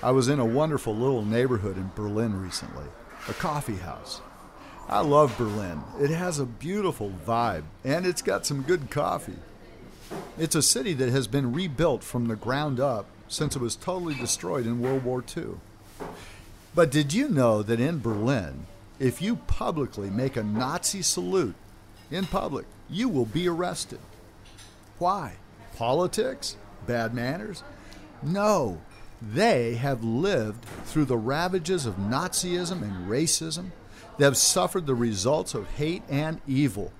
I was in a wonderful little neighborhood in Berlin recently, a coffee house. I love Berlin. It has a beautiful vibe, and it's got some good coffee. It's a city that has been rebuilt from the ground up since it was totally destroyed in World War II. But did you know that in Berlin, if you publicly make a Nazi salute in public, you will be arrested? Why? Politics? Bad manners? No. They have lived through the ravages of Nazism and racism. They have suffered the results of hate and evil.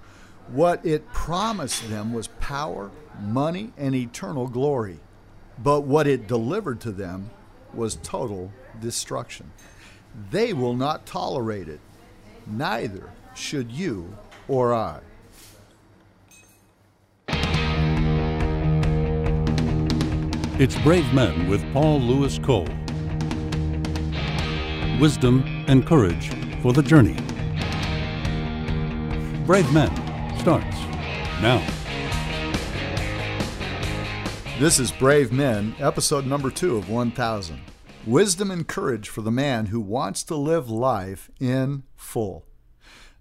What it promised them was power, money, and eternal glory. But what it delivered to them was total destruction. They will not tolerate it. Neither should you or I. It's Brave Men with Paul Louis Cole. Wisdom and courage for the journey. Brave Men starts now. This is Brave Men, episode number two of 1000. Wisdom and courage for the man who wants to live life in full.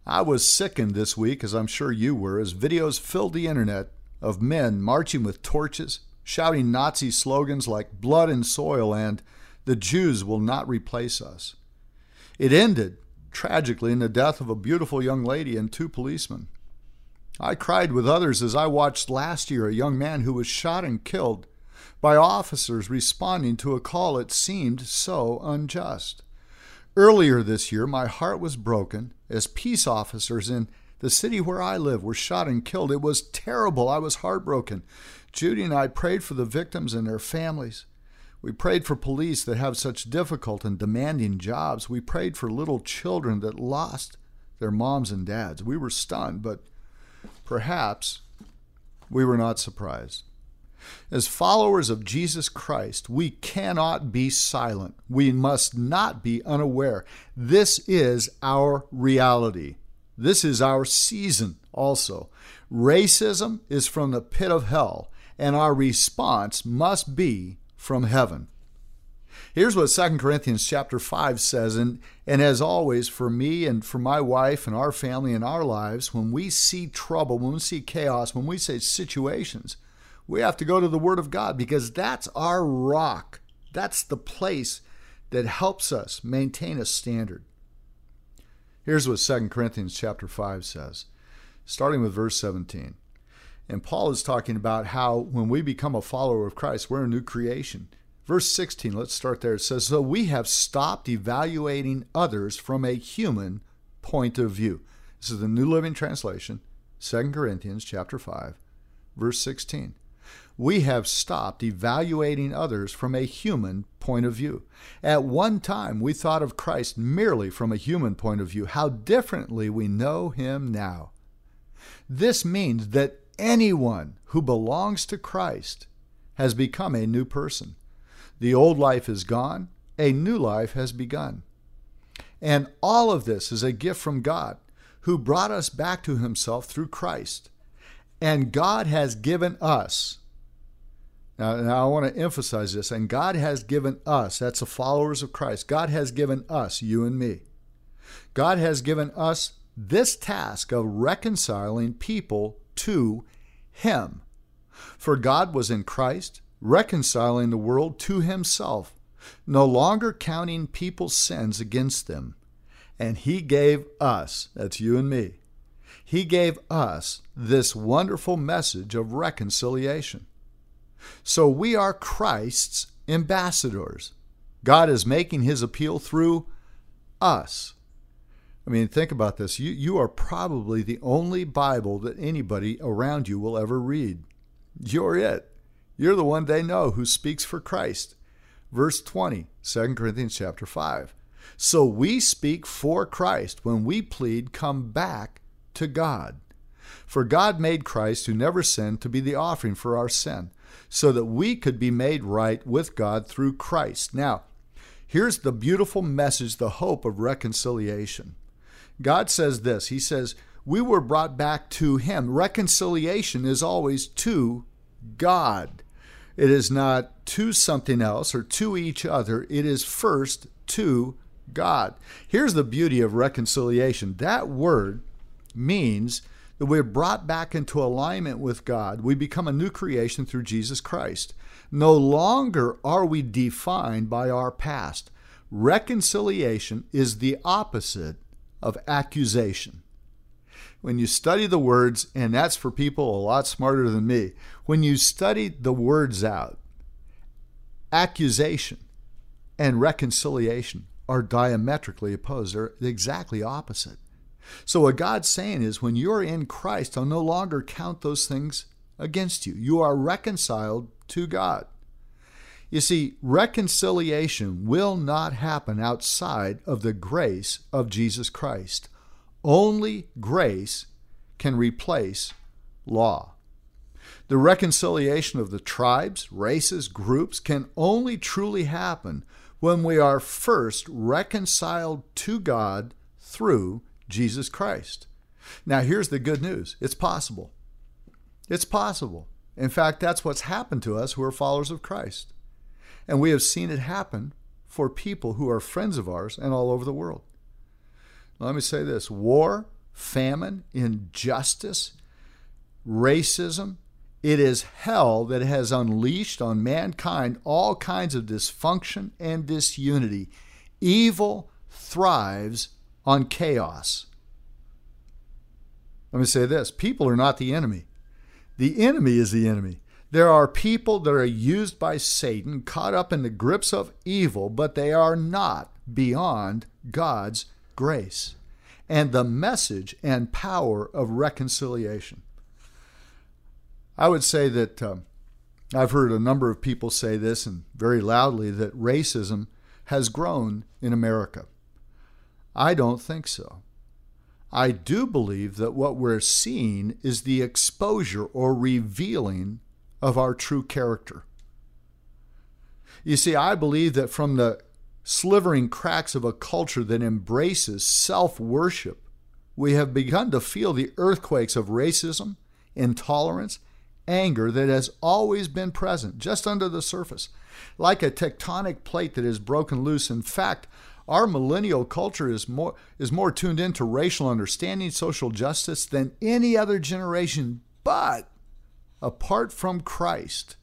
I was sickened this week, as I'm sure you were, as videos filled the internet of men marching with torches, shouting Nazi slogans like blood and soil and the Jews will not replace us. It ended, tragically, in the death of a beautiful young lady and two policemen. I cried with others as I watched last year a young man who was shot and killed by officers responding to a call that seemed so unjust. Earlier this year, my heart was broken as peace officers in the city where I live were shot and killed. It was terrible. I was heartbroken. Judy and I prayed for the victims and their families. We prayed for police that have such difficult and demanding jobs. We prayed for little children that lost their moms and dads. We were stunned, but perhaps we were not surprised. As followers of Jesus Christ, we cannot be silent. We must not be unaware. This is our reality. This is our season also. Racism is from the pit of hell, and our response must be from heaven. Here's what 2 Corinthians chapter 5 says, and, and as always, for me and for my wife and our family and our lives, when we see trouble, when we see chaos, when we see situations, we have to go to the Word of God because that's our rock. That's the place that helps us maintain a standard. Here's what 2 Corinthians chapter 5 says, starting with verse 17. And Paul is talking about how when we become a follower of Christ, we're a new creation. Verse 16, let's start there. It says, So we have stopped evaluating others from a human point of view. This is the New Living Translation, 2 Corinthians chapter 5, verse 16 we have stopped evaluating others from a human point of view. At one time, we thought of Christ merely from a human point of view. How differently we know him now. This means that anyone who belongs to Christ has become a new person. The old life is gone, a new life has begun. And all of this is a gift from God, who brought us back to himself through Christ. And God has given us, now, now, I want to emphasize this, and God has given us, that's the followers of Christ, God has given us, you and me, God has given us this task of reconciling people to Him. For God was in Christ, reconciling the world to Himself, no longer counting people's sins against them. And He gave us, that's you and me, He gave us this wonderful message of reconciliation. So we are Christ's ambassadors. God is making his appeal through us. I mean, think about this. You, you are probably the only Bible that anybody around you will ever read. You're it. You're the one they know who speaks for Christ. Verse 20, 2 Corinthians chapter 5. So we speak for Christ when we plead, come back to God. For God made Christ, who never sinned, to be the offering for our sin so that we could be made right with God through Christ. Now, here's the beautiful message, the hope of reconciliation. God says this He says, We were brought back to Him. Reconciliation is always to God. It is not to something else or to each other. It is first to God. Here's the beauty of reconciliation that word means that we're brought back into alignment with God. We become a new creation through Jesus Christ. No longer are we defined by our past. Reconciliation is the opposite of accusation. When you study the words, and that's for people a lot smarter than me, when you study the words out, accusation and reconciliation are diametrically opposed. They're exactly opposite. So, what God's saying is when you're in Christ, I'll no longer count those things against you. You are reconciled to God. You see, reconciliation will not happen outside of the grace of Jesus Christ. Only grace can replace law. The reconciliation of the tribes, races, groups can only truly happen when we are first reconciled to God through Jesus Christ. Now, here's the good news it's possible. It's possible. In fact, that's what's happened to us who are followers of Christ. And we have seen it happen for people who are friends of ours and all over the world. Let me say this war, famine, injustice, racism, it is hell that has unleashed on mankind all kinds of dysfunction and disunity. Evil thrives on chaos. Let me say this people are not the enemy, the enemy is the enemy. There are people that are used by Satan, caught up in the grips of evil, but they are not beyond God's grace and the message and power of reconciliation. I would say that um, I've heard a number of people say this and very loudly that racism has grown in America. I don't think so. I do believe that what we're seeing is the exposure or revealing of our true character. You see, I believe that from the slivering cracks of a culture that embraces self worship, we have begun to feel the earthquakes of racism, intolerance, anger that has always been present just under the surface, like a tectonic plate that is broken loose. In fact, our millennial culture is more is more tuned into racial understanding, social justice than any other generation. But apart from Christ,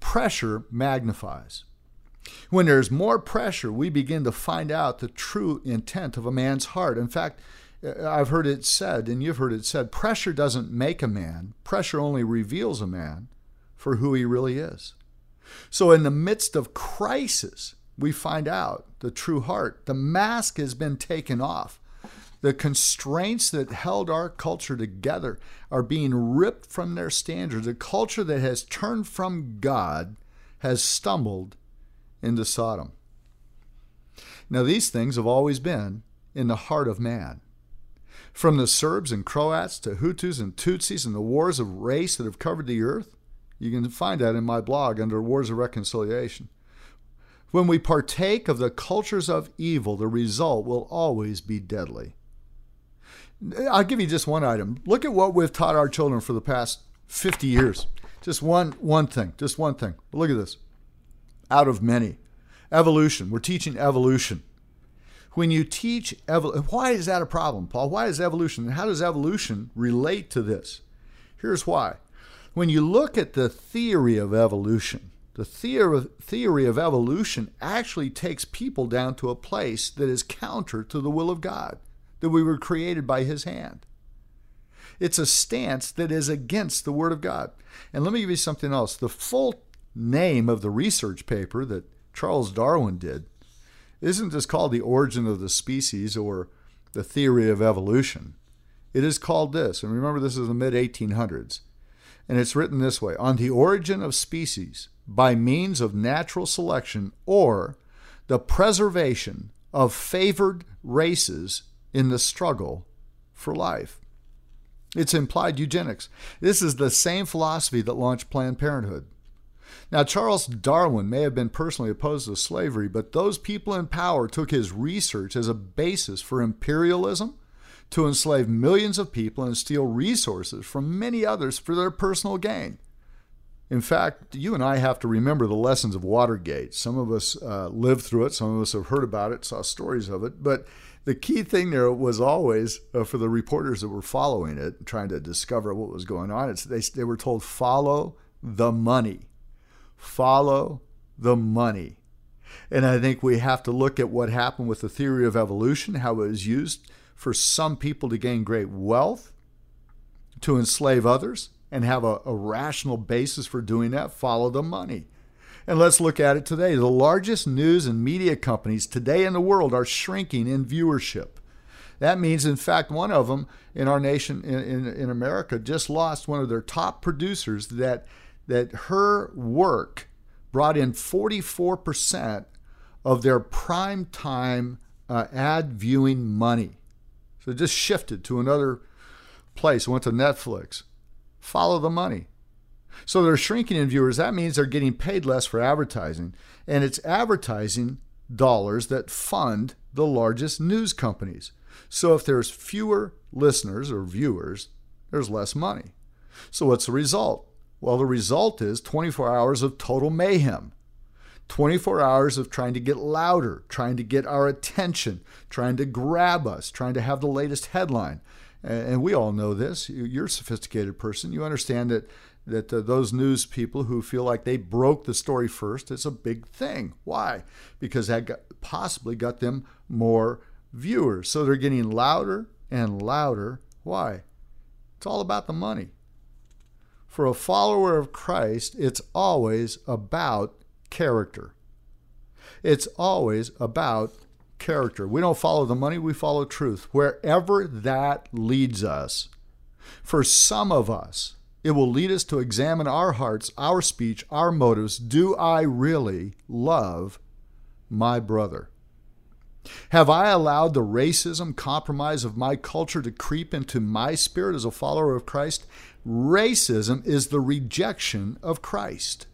pressure magnifies. When there's more pressure, we begin to find out the true intent of a man's heart. In fact, uh, I've heard it said, and you've heard it said, pressure doesn't make a man, pressure only reveals a man for who he really is. So, in the midst of crisis, we find out the true heart. The mask has been taken off. The constraints that held our culture together are being ripped from their standards. A culture that has turned from God has stumbled into Sodom. Now, these things have always been in the heart of man. From the Serbs and Croats to Hutus and Tutsis and the wars of race that have covered the earth, you can find that in my blog under Wars of Reconciliation. When we partake of the cultures of evil, the result will always be deadly. I'll give you just one item. Look at what we've taught our children for the past 50 years. Just one one thing, just one thing. Look at this. Out of many. Evolution. We're teaching evolution when you teach evolution, why is that a problem, Paul? Why is evolution? And how does evolution relate to this? Here's why. When you look at the theory of evolution, the theory of evolution actually takes people down to a place that is counter to the will of God, that we were created by His hand. It's a stance that is against the Word of God. And let me give you something else. The full name of the research paper that Charles Darwin did isn't just called the origin of the species or the theory of evolution. It is called this, and remember this is the mid 1800s. And it's written this way on the origin of species by means of natural selection or the preservation of favored races in the struggle for life. It's implied eugenics. This is the same philosophy that launched Planned Parenthood. Now, Charles Darwin may have been personally opposed to slavery, but those people in power took his research as a basis for imperialism to enslave millions of people and steal resources from many others for their personal gain. In fact, you and I have to remember the lessons of Watergate. Some of us uh, lived through it, some of us have heard about it, saw stories of it. But the key thing there was always uh, for the reporters that were following it, trying to discover what was going on, it's, they, they were told, follow the money. Follow the money. And I think we have to look at what happened with the theory of evolution, how it was used for some people to gain great wealth, to enslave others and have a, a rational basis for doing that, follow the money. And let's look at it today. The largest news and media companies today in the world are shrinking in viewership. That means, in fact, one of them in our nation, in, in, in, America, just lost one of their top producers that, that her work brought in 44% of their prime time uh, ad viewing money. So it just shifted to another place, went to Netflix follow the money. So they're shrinking in viewers. That means they're getting paid less for advertising. And it's advertising dollars that fund the largest news companies. So if there's fewer listeners or viewers, there's less money. So what's the result? Well, the result is 24 hours of total mayhem. 24 hours of trying to get louder, trying to get our attention, trying to grab us, trying to have the latest headline and we all know this. You're a sophisticated person. You understand that that uh, those news people who feel like they broke the story first, it's a big thing. Why? Because that got, possibly got them more viewers. So they're getting louder and louder. Why? It's all about the money. For a follower of Christ, it's always about character. It's always about character. We don't follow the money, we follow truth. Wherever that leads us. For some of us, it will lead us to examine our hearts, our speech, our motives. Do I really love my brother? Have I allowed the racism compromise of my culture to creep into my spirit as a follower of Christ? Racism is the rejection of Christ.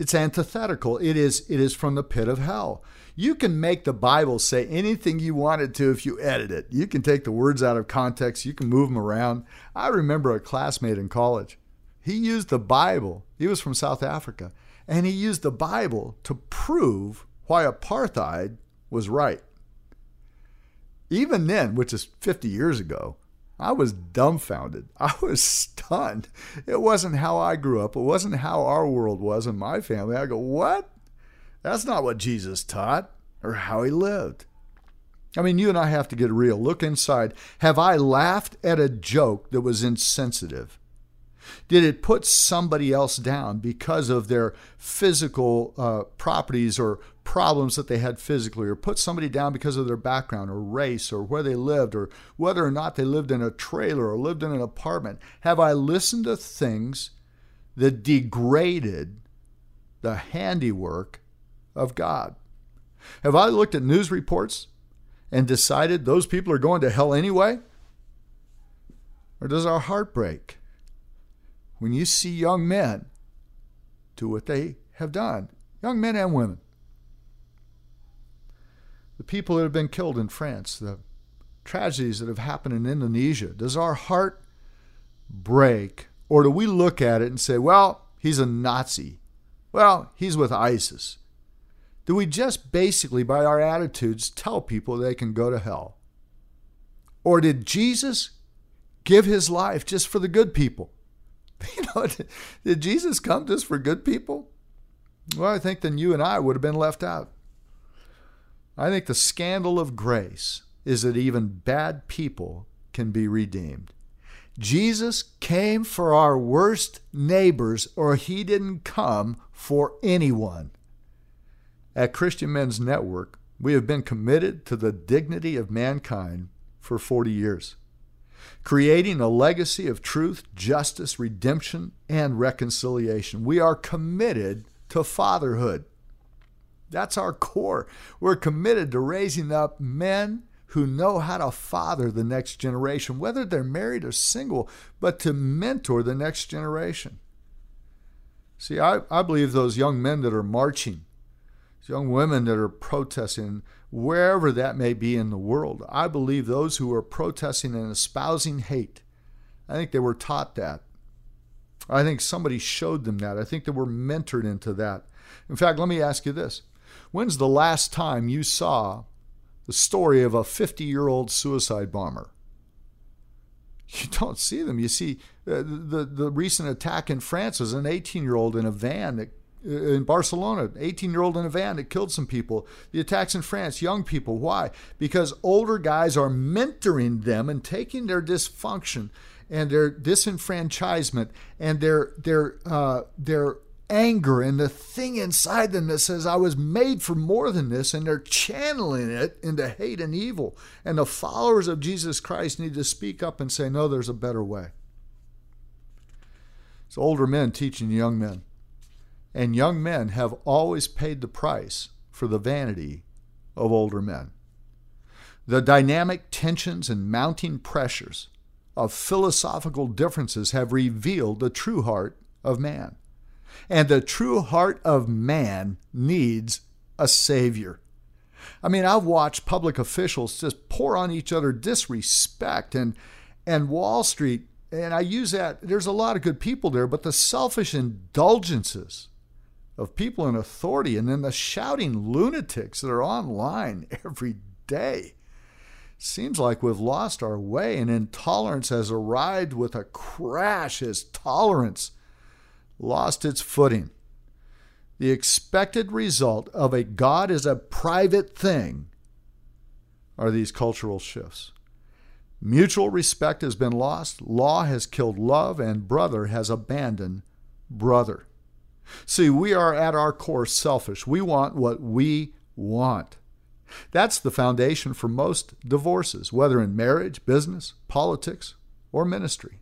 It's antithetical. It is it is from the pit of hell. You can make the Bible say anything you wanted to if you edit it. You can take the words out of context, you can move them around. I remember a classmate in college. He used the Bible. He was from South Africa, and he used the Bible to prove why apartheid was right. Even then, which is 50 years ago, I was dumbfounded. I was stunned. It wasn't how I grew up. It wasn't how our world was in my family. I go, what? That's not what Jesus taught or how he lived. I mean, you and I have to get real. Look inside. Have I laughed at a joke that was insensitive? Did it put somebody else down because of their physical uh, properties or problems that they had physically, or put somebody down because of their background or race or where they lived or whether or not they lived in a trailer or lived in an apartment? Have I listened to things that degraded the handiwork of God? Have I looked at news reports and decided those people are going to hell anyway? Or does our heart break when you see young men do what they have done, young men and women? The people that have been killed in France, the tragedies that have happened in Indonesia, does our heart break? Or do we look at it and say, well, he's a Nazi? Well, he's with ISIS. Do we just basically, by our attitudes, tell people they can go to hell? Or did Jesus give his life just for the good people? You know, did Jesus come just for good people? Well, I think then you and I would have been left out. I think the scandal of grace is that even bad people can be redeemed. Jesus came for our worst neighbors, or he didn't come for anyone. At Christian Men's Network, we have been committed to the dignity of mankind for 40 years, creating a legacy of truth, justice, redemption, and reconciliation. We are committed to fatherhood. That's our core. We're committed to raising up men who know how to father the next generation, whether they're married or single, but to mentor the next generation. See, I, I believe those young men that are marching those young women that are protesting, wherever that may be in the world. I believe those who are protesting and espousing hate, I think they were taught that. I think somebody showed them that. I think they were mentored into that. In fact, let me ask you this When's the last time you saw the story of a 50 year old suicide bomber? You don't see them. You see uh, the, the recent attack in France was an 18 year old in a van that in Barcelona, 18 year old in a van that killed some people. The attacks in France, young people. Why? Because older guys are mentoring them and taking their dysfunction and their disenfranchisement and their their uh, their anger and the thing inside them that says, I was made for more than this, and they're channeling it into hate and evil. And the followers of Jesus Christ need to speak up and say, No, there's a better way. It's older men teaching young men. And young men have always paid the price for the vanity of older men. The dynamic tensions and mounting pressures of philosophical differences have revealed the true heart of man. And the true heart of man needs a Savior. I mean, I've watched public officials just pour on each other disrespect and and Wall Street, and I use that, there's a lot of good people there, but the selfish indulgences of people in authority and then the shouting lunatics that are online every day. Seems like we've lost our way and intolerance has arrived with a crash as tolerance lost its footing. The expected result of a God is a private thing are these cultural shifts. Mutual respect has been lost, law has killed love, and brother has abandoned brother. See, we are at our core selfish. We want what we want. That's the foundation for most divorces, whether in marriage, business, politics, or ministry.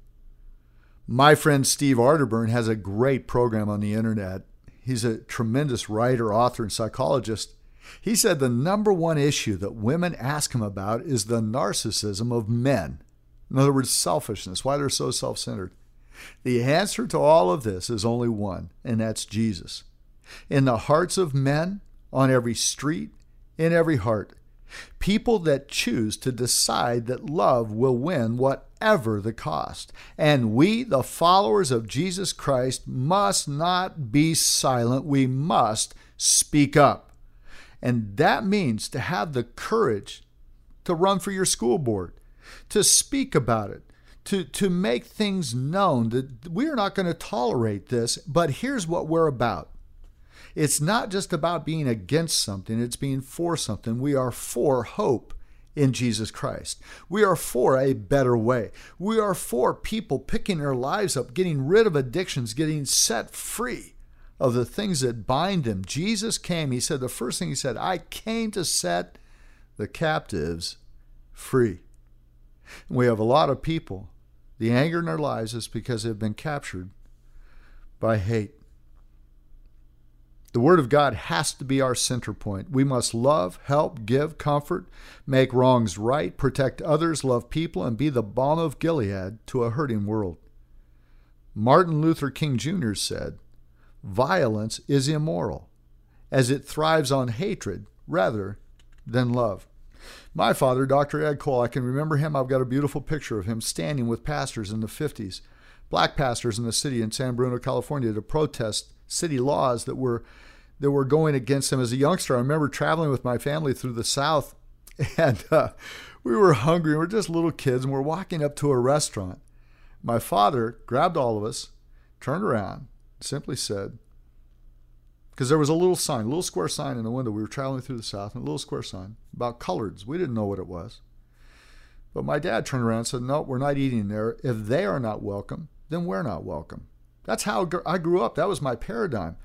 My friend Steve Arterburn has a great program on the internet. He's a tremendous writer, author, and psychologist. He said the number one issue that women ask him about is the narcissism of men. In other words, selfishness, why they're so self centered. The answer to all of this is only one, and that's Jesus. In the hearts of men, on every street, in every heart, People that choose to decide that love will win whatever the cost. And we, the followers of Jesus Christ, must not be silent. We must speak up. And that means to have the courage to run for your school board, to speak about it, to, to make things known that we are not going to tolerate this, but here's what we're about. It's not just about being against something, it's being for something. We are for hope in Jesus Christ. We are for a better way. We are for people picking their lives up, getting rid of addictions, getting set free of the things that bind them. Jesus came, he said, the first thing he said, I came to set the captives free. And we have a lot of people, the anger in their lives is because they've been captured by hate. The Word of God has to be our center point. We must love, help, give, comfort, make wrongs right, protect others, love people, and be the balm of Gilead to a hurting world. Martin Luther King Jr. said, Violence is immoral, as it thrives on hatred rather than love. My father, Dr. Ed Cole, I can remember him. I've got a beautiful picture of him standing with pastors in the 50s, black pastors in the city in San Bruno, California, to protest city laws that were that were going against him as a youngster. I remember traveling with my family through the South, and uh, we were hungry. We we're just little kids, and we're walking up to a restaurant. My father grabbed all of us, turned around, simply said, because there was a little sign, a little square sign in the window. We were traveling through the South, and a little square sign about coloreds. We didn't know what it was. But my dad turned around and said, No, we're not eating there. If they are not welcome, then we're not welcome. That's how I grew up. That was my paradigm.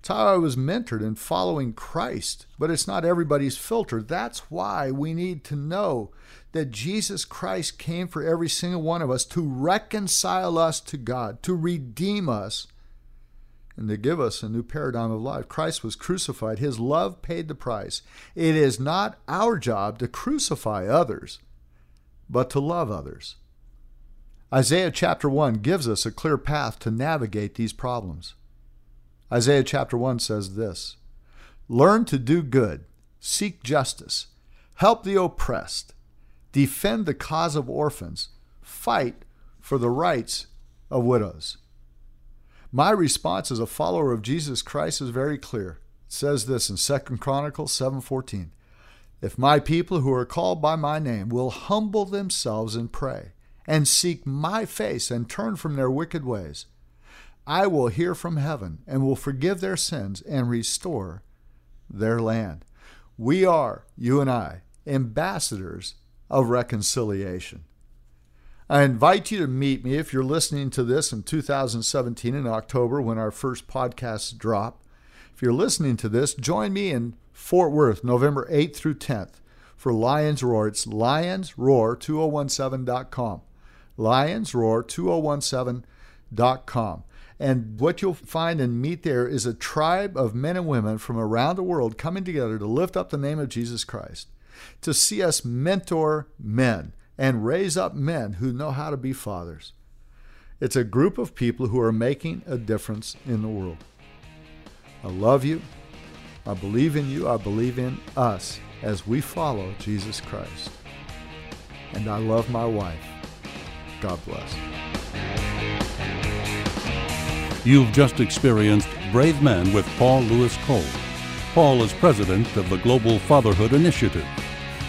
It's how I was mentored in following Christ. But it's not everybody's filter. That's why we need to know that Jesus Christ came for every single one of us to reconcile us to God, to redeem us, and to give us a new paradigm of life. Christ was crucified. His love paid the price. It is not our job to crucify others, but to love others. Isaiah chapter 1 gives us a clear path to navigate these problems. Isaiah chapter 1 says this Learn to do good, seek justice, help the oppressed, defend the cause of orphans, fight for the rights of widows. My response as a follower of Jesus Christ is very clear. It says this in 2 Chronicles 7:14. If my people who are called by my name will humble themselves and pray and seek my face and turn from their wicked ways, I will hear from heaven and will forgive their sins and restore their land. We are, you and I, ambassadors of reconciliation. I invite you to meet me if you're listening to this in 2017 in October when our first podcasts drop. If you're listening to this, join me in Fort Worth November 8th through 10th for Lions Roar. It's lionsroar2017.com. Lionsroar2017.com. And what you'll find and meet there is a tribe of men and women from around the world coming together to lift up the name of Jesus Christ, to see us mentor men and raise up men who know how to be fathers. It's a group of people who are making a difference in the world. I love you. I believe in you. I believe in us as we follow Jesus Christ. And I love my wife. God bless. You've just experienced Brave Men with Paul Louis Cole. Paul is president of the Global Fatherhood Initiative.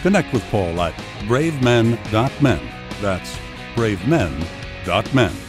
Connect with Paul at bravemen.men. That's bravemen.men.